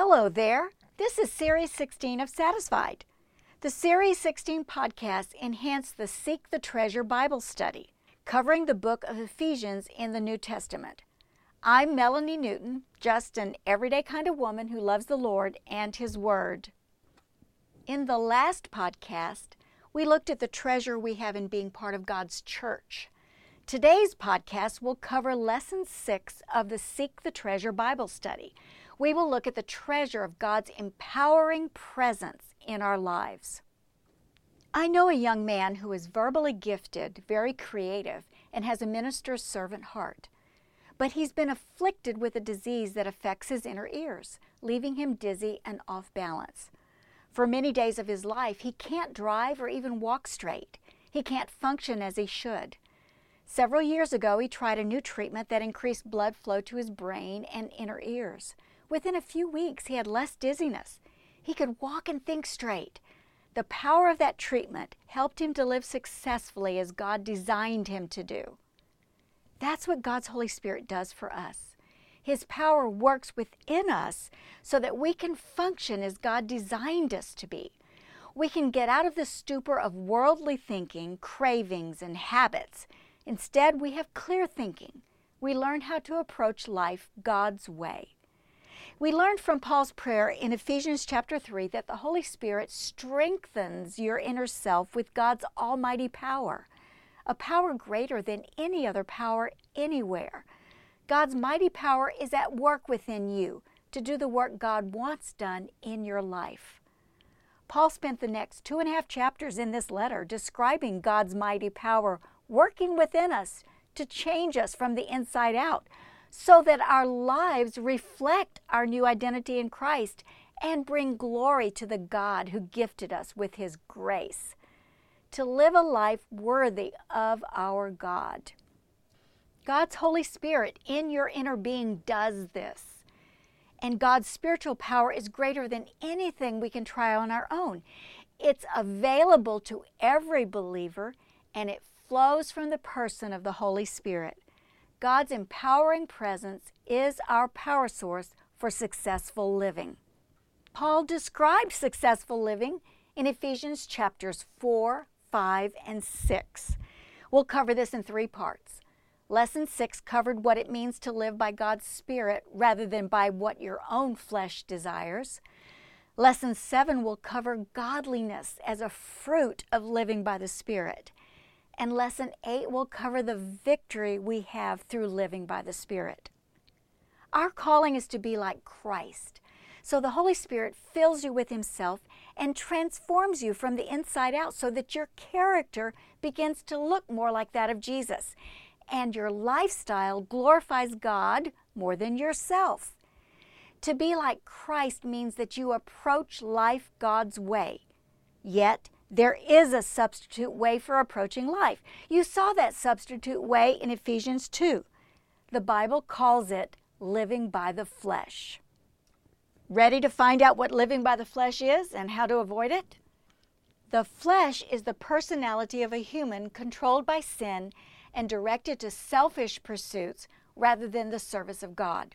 Hello there. This is Series 16 of Satisfied. The Series 16 podcast enhance the Seek the Treasure Bible study, covering the book of Ephesians in the New Testament. I'm Melanie Newton, just an everyday kind of woman who loves the Lord and His Word. In the last podcast, we looked at the treasure we have in being part of God's church. Today's podcast will cover Lesson 6 of the Seek the Treasure Bible study we will look at the treasure of God's empowering presence in our lives. I know a young man who is verbally gifted, very creative, and has a minister's servant heart. But he's been afflicted with a disease that affects his inner ears, leaving him dizzy and off balance. For many days of his life, he can't drive or even walk straight. He can't function as he should. Several years ago, he tried a new treatment that increased blood flow to his brain and inner ears. Within a few weeks, he had less dizziness. He could walk and think straight. The power of that treatment helped him to live successfully as God designed him to do. That's what God's Holy Spirit does for us. His power works within us so that we can function as God designed us to be. We can get out of the stupor of worldly thinking, cravings, and habits. Instead, we have clear thinking. We learn how to approach life God's way. We learned from Paul's prayer in Ephesians chapter 3 that the Holy Spirit strengthens your inner self with God's almighty power, a power greater than any other power anywhere. God's mighty power is at work within you to do the work God wants done in your life. Paul spent the next two and a half chapters in this letter describing God's mighty power working within us to change us from the inside out so that our lives reflect our new identity in Christ and bring glory to the God who gifted us with His grace. To live a life worthy of our God. God's Holy Spirit in your inner being does this. And God's spiritual power is greater than anything we can try on our own. It's available to every believer and it flows from the person of the Holy Spirit. God's empowering presence is our power source for successful living. Paul described successful living in Ephesians chapters 4, 5, and 6. We'll cover this in three parts. Lesson 6 covered what it means to live by God's Spirit rather than by what your own flesh desires. Lesson 7 will cover godliness as a fruit of living by the Spirit and lesson 8 will cover the victory we have through living by the Spirit. Our calling is to be like Christ. So the Holy Spirit fills you with Himself and transforms you from the inside out so that your character begins to look more like that of Jesus and your lifestyle glorifies God more than yourself. To be like Christ means that you approach life God's way, yet there is a substitute way for approaching life. You saw that substitute way in Ephesians 2. The Bible calls it living by the flesh. Ready to find out what living by the flesh is and how to avoid it? The flesh is the personality of a human controlled by sin and directed to selfish pursuits rather than the service of God.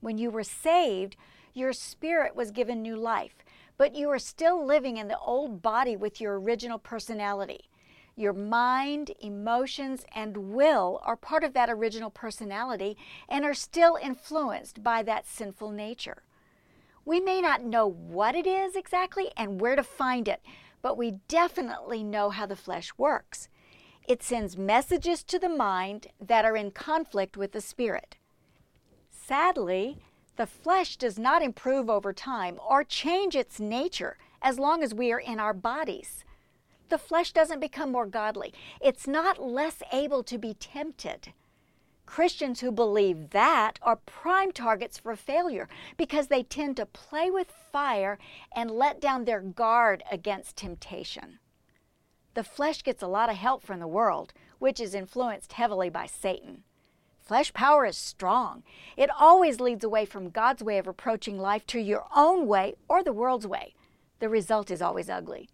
When you were saved, your spirit was given new life but you are still living in the old body with your original personality. Your mind, emotions, and will are part of that original personality and are still influenced by that sinful nature. We may not know what it is exactly and where to find it, but we definitely know how the flesh works. It sends messages to the mind that are in conflict with the spirit. Sadly, the flesh does not improve over time or change its nature as long as we are in our bodies. The flesh doesn't become more godly, it's not less able to be tempted. Christians who believe that are prime targets for failure because they tend to play with fire and let down their guard against temptation. The flesh gets a lot of help from the world, which is influenced heavily by Satan. Flesh power is strong. It always leads away from God's way of approaching life to your own way or the world's way. The result is always ugly.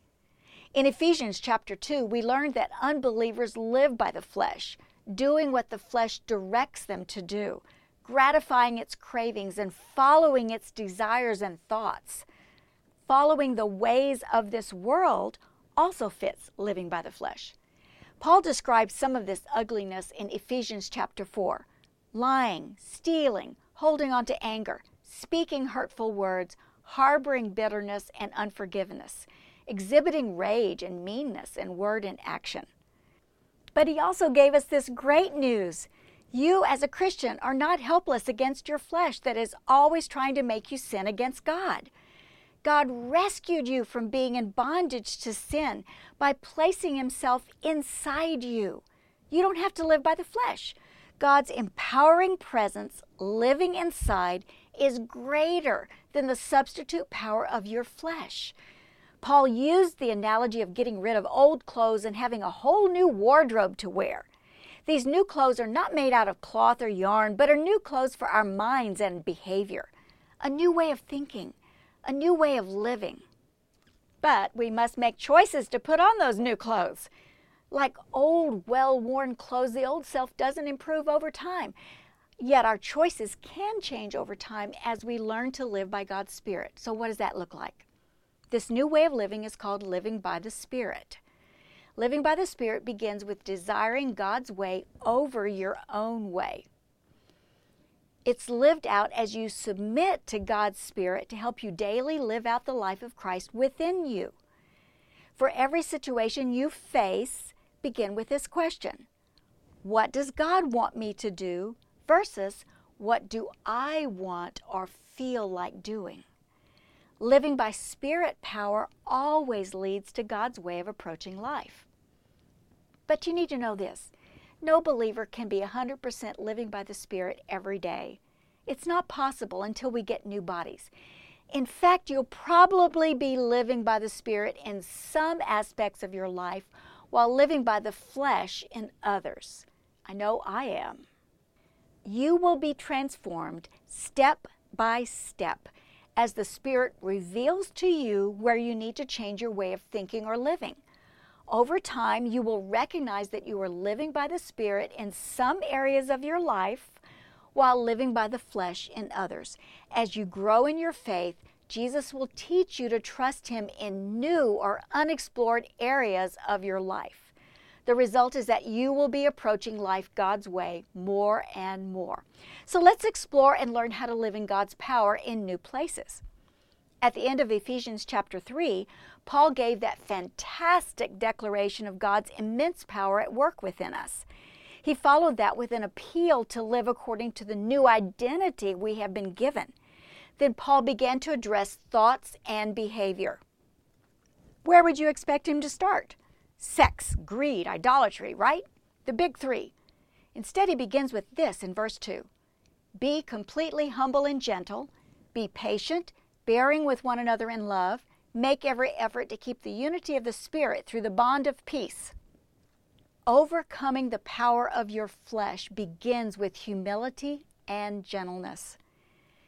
In Ephesians chapter 2, we learned that unbelievers live by the flesh, doing what the flesh directs them to do. gratifying its cravings and following its desires and thoughts. Following the ways of this world also fits living by the flesh. Paul describes some of this ugliness in Ephesians chapter 4 lying, stealing, holding on to anger, speaking hurtful words, harboring bitterness and unforgiveness, exhibiting rage and meanness in word and action. But he also gave us this great news. You, as a Christian, are not helpless against your flesh that is always trying to make you sin against God. God rescued you from being in bondage to sin by placing Himself inside you. You don't have to live by the flesh. God's empowering presence living inside is greater than the substitute power of your flesh. Paul used the analogy of getting rid of old clothes and having a whole new wardrobe to wear. These new clothes are not made out of cloth or yarn, but are new clothes for our minds and behavior, a new way of thinking, a new way of living. But we must make choices to put on those new clothes. Like old, well worn clothes, the old self doesn't improve over time. Yet our choices can change over time as we learn to live by God's Spirit. So, what does that look like? This new way of living is called living by the Spirit. Living by the Spirit begins with desiring God's way over your own way. It's lived out as you submit to God's Spirit to help you daily live out the life of Christ within you. For every situation you face, begin with this question What does God want me to do? versus what do I want or feel like doing? Living by spirit power always leads to God's way of approaching life. But you need to know this no believer can be 100% living by the Spirit every day. It's not possible until we get new bodies. In fact, you'll probably be living by the Spirit in some aspects of your life while living by the flesh in others. I know I am you will be transformed step by step as the Spirit reveals to you where you need to change your way of thinking or living. Over time, you will recognize that you are living by the Spirit in some areas of your life while living by the flesh in others. As you grow in your faith, Jesus will teach you to trust Him in new or unexplored areas of your life. The result is that you will be approaching life God's way more and more. So let's explore and learn how to live in God's power in new places. At the end of Ephesians chapter 3, Paul gave that fantastic declaration of God's immense power at work within us. He followed that with an appeal to live according to the new identity we have been given. Then Paul began to address thoughts and behavior. Where would you expect him to start? sex, greed, idolatry, right? The big three. Instead, he begins with this in verse 2 Be completely humble and gentle, be patient, bearing with one another in love, make every effort to keep the unity of the Spirit through the bond of peace. Overcoming the power of your flesh begins with humility and gentleness.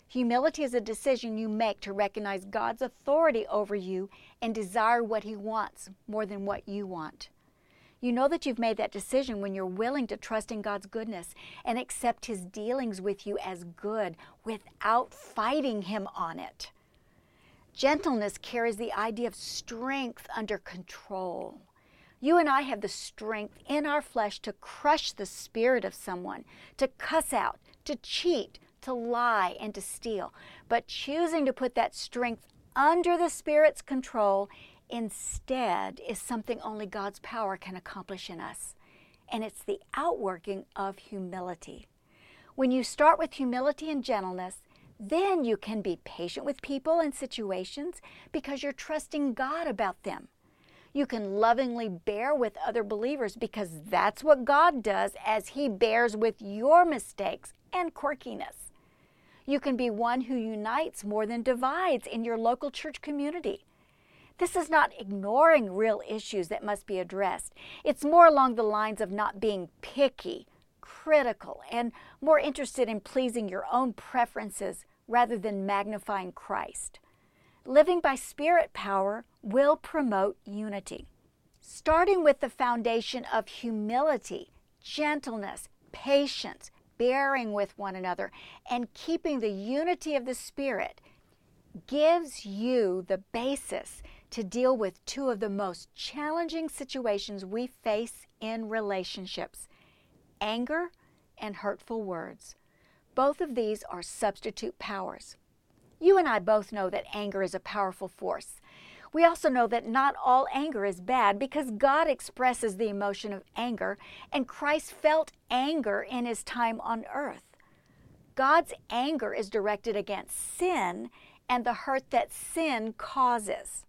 Humility is a decision you make to recognize God's authority over you and desire what He wants more than what you want. You know that you've made that decision when you're willing to trust in God's goodness and accept His dealings with you as good without fighting Him on it. Gentleness carries the idea of strength under control. You and I have the strength in our flesh to crush the spirit of someone, to cuss out, to cheat, to lie and to steal, but choosing to put that strength under the Spirit's control instead is something only God's power can accomplish in us. And it's the outworking of humility. When you start with humility and gentleness, then you can be patient with people and situations because you're trusting God about them. You can lovingly bear with other believers because that's what God does as He bears with your mistakes and quirkiness. You can be one who unites more than divides in your local church community. This is not ignoring real issues that must be addressed. It's more along the lines of not being picky, critical, and more interested in pleasing your own preferences rather than magnifying Christ. Living by spirit power will promote unity. Starting with the foundation of humility, gentleness, patience, bearing with one another, and keeping the unity of the Spirit gives you the basis to deal with two of the most challenging situations we face in relationships anger and hurtful words. Both of these are substitute powers. You and I both know that anger is a powerful force. We also know that not all anger is bad because God expresses the emotion of anger, and Christ felt anger in his time on earth. God's anger is directed against sin and the hurt that sin causes.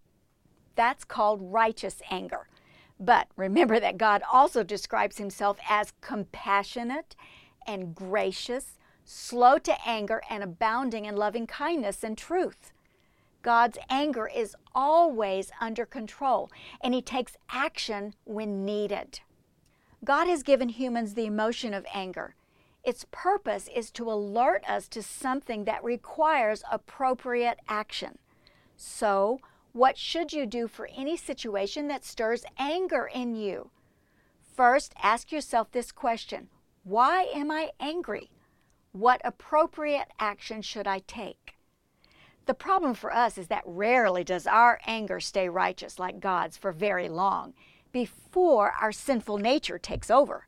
That's called righteous anger. But remember that God also describes himself as compassionate and gracious, slow to anger, and abounding in loving kindness and truth. God's anger is always under control, and He takes action when needed. God has given humans the emotion of anger. Its purpose is to alert us to something that requires appropriate action. So, what should you do for any situation that stirs anger in you? First, ask yourself this question Why am I angry? What appropriate action should I take? The problem for us is that rarely does our anger stay righteous like God's for very long before our sinful nature takes over.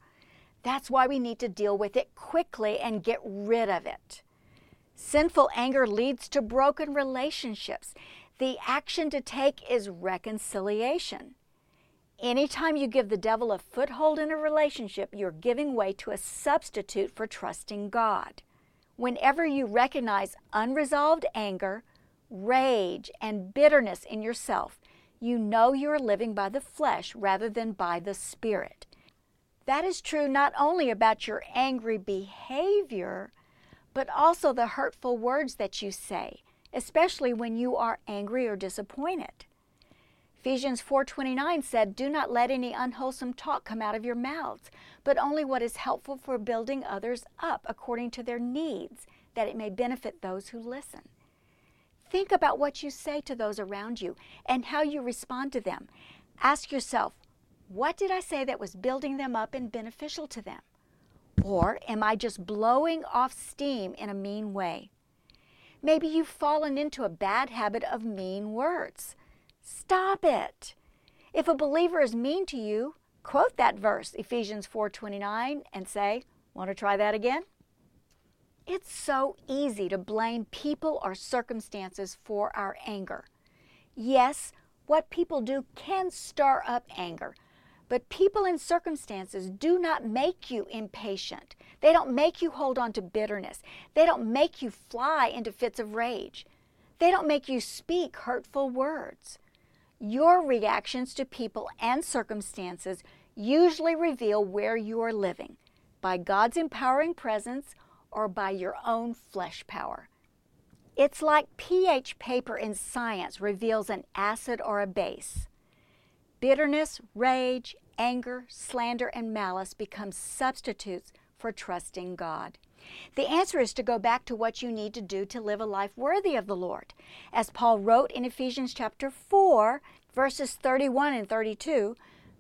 That's why we need to deal with it quickly and get rid of it. Sinful anger leads to broken relationships. The action to take is reconciliation. Anytime you give the devil a foothold in a relationship, you're giving way to a substitute for trusting God. Whenever you recognize unresolved anger, rage, and bitterness in yourself, you know you are living by the flesh rather than by the Spirit. That is true not only about your angry behavior, but also the hurtful words that you say, especially when you are angry or disappointed. Ephesians 4:29 said, "Do not let any unwholesome talk come out of your mouths, but only what is helpful for building others up according to their needs, that it may benefit those who listen." Think about what you say to those around you and how you respond to them. Ask yourself, what did I say that was building them up and beneficial to them? Or am I just blowing off steam in a mean way? Maybe you've fallen into a bad habit of mean words. Stop it. If a believer is mean to you, quote that verse, Ephesians 4:29 and say, "Want to try that again?" It's so easy to blame people or circumstances for our anger. Yes, what people do can stir up anger, but people and circumstances do not make you impatient. They don't make you hold on to bitterness. They don't make you fly into fits of rage. They don't make you speak hurtful words. Your reactions to people and circumstances usually reveal where you are living by God's empowering presence or by your own flesh power. It's like pH paper in science reveals an acid or a base. Bitterness, rage, anger, slander, and malice become substitutes for trusting God. The answer is to go back to what you need to do to live a life worthy of the Lord. As Paul wrote in Ephesians chapter 4, verses 31 and 32,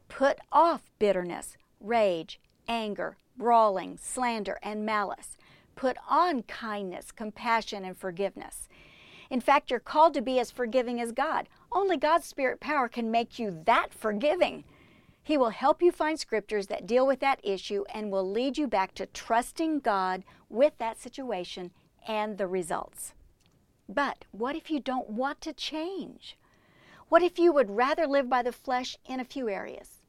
put off bitterness, rage, anger, brawling, slander, and malice put on kindness, compassion, and forgiveness. In fact, you're called to be as forgiving as God. Only God's Spirit power can make you that forgiving. He will help you find scriptures that deal with that issue and will lead you back to trusting God with that situation and the results. But what if you don't want to change? What if you would rather live by the flesh in a few areas?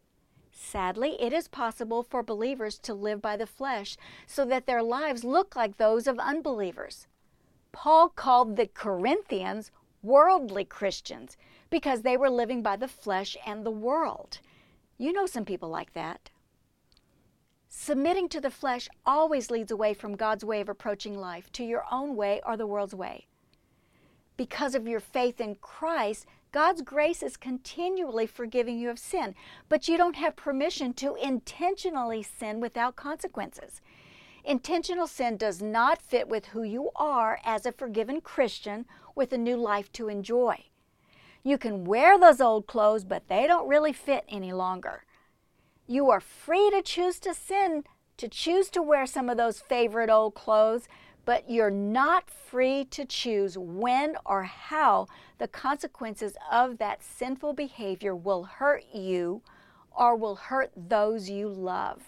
Sadly, it is possible for believers to live by the flesh so that their lives look like those of unbelievers. Paul called the Corinthians worldly Christians because they were living by the flesh and the world. You know some people like that. Submitting to the flesh always leads away from God's way of approaching life to your own way or the world's way. Because of your faith in Christ, God's grace is continually forgiving you of sin, but you don't have permission to intentionally sin without consequences. Intentional sin does not fit with who you are as a forgiven Christian with a new life to enjoy. You can wear those old clothes, but they don't really fit any longer. You are free to choose to sin, to choose to wear some of those favorite old clothes, but you're not free to choose when or how the consequences of that sinful behavior will hurt you or will hurt those you love.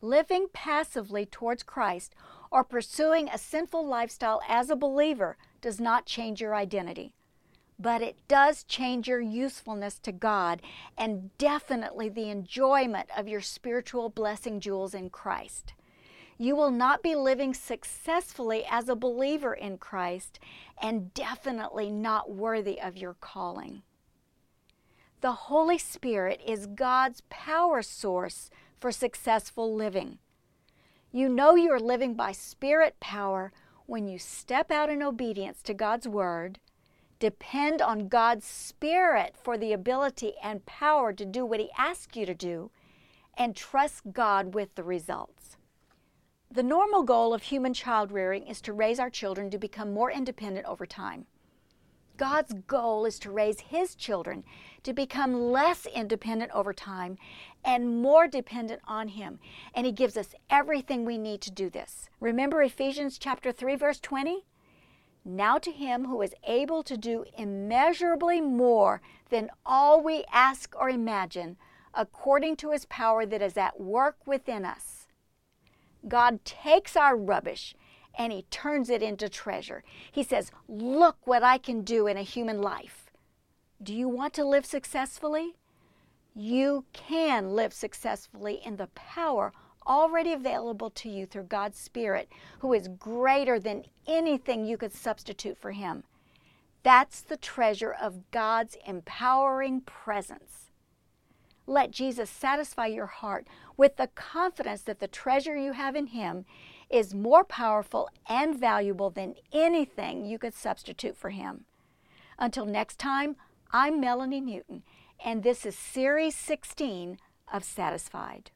Living passively towards Christ or pursuing a sinful lifestyle as a believer does not change your identity but it does change your usefulness to God and definitely the enjoyment of your spiritual blessing jewels in Christ. You will not be living successfully as a believer in Christ and definitely not worthy of your calling. The Holy Spirit is God's power source for successful living. You know you are living by Spirit power when you step out in obedience to God's Word Depend on God's Spirit for the ability and power to do what He asks you to do, and trust God with the results. The normal goal of human child rearing is to raise our children to become more independent over time. God's goal is to raise His children to become less independent over time and more dependent on Him. And He gives us everything we need to do this. Remember Ephesians chapter 3 verse 20? Now to him who is able to do immeasurably more than all we ask or imagine, according to his power that is at work within us. God takes our rubbish and he turns it into treasure. He says, Look what I can do in a human life. Do you want to live successfully? You can live successfully in the power already available to you through God's Spirit, who is greater than anything you could substitute for Him. That's the treasure of God's empowering presence. Let Jesus satisfy your heart with the confidence that the treasure you have in Him is more powerful and valuable than anything you could substitute for Him. Until next time, I'm Melanie Newton, and this is Series 16 of Satisfied.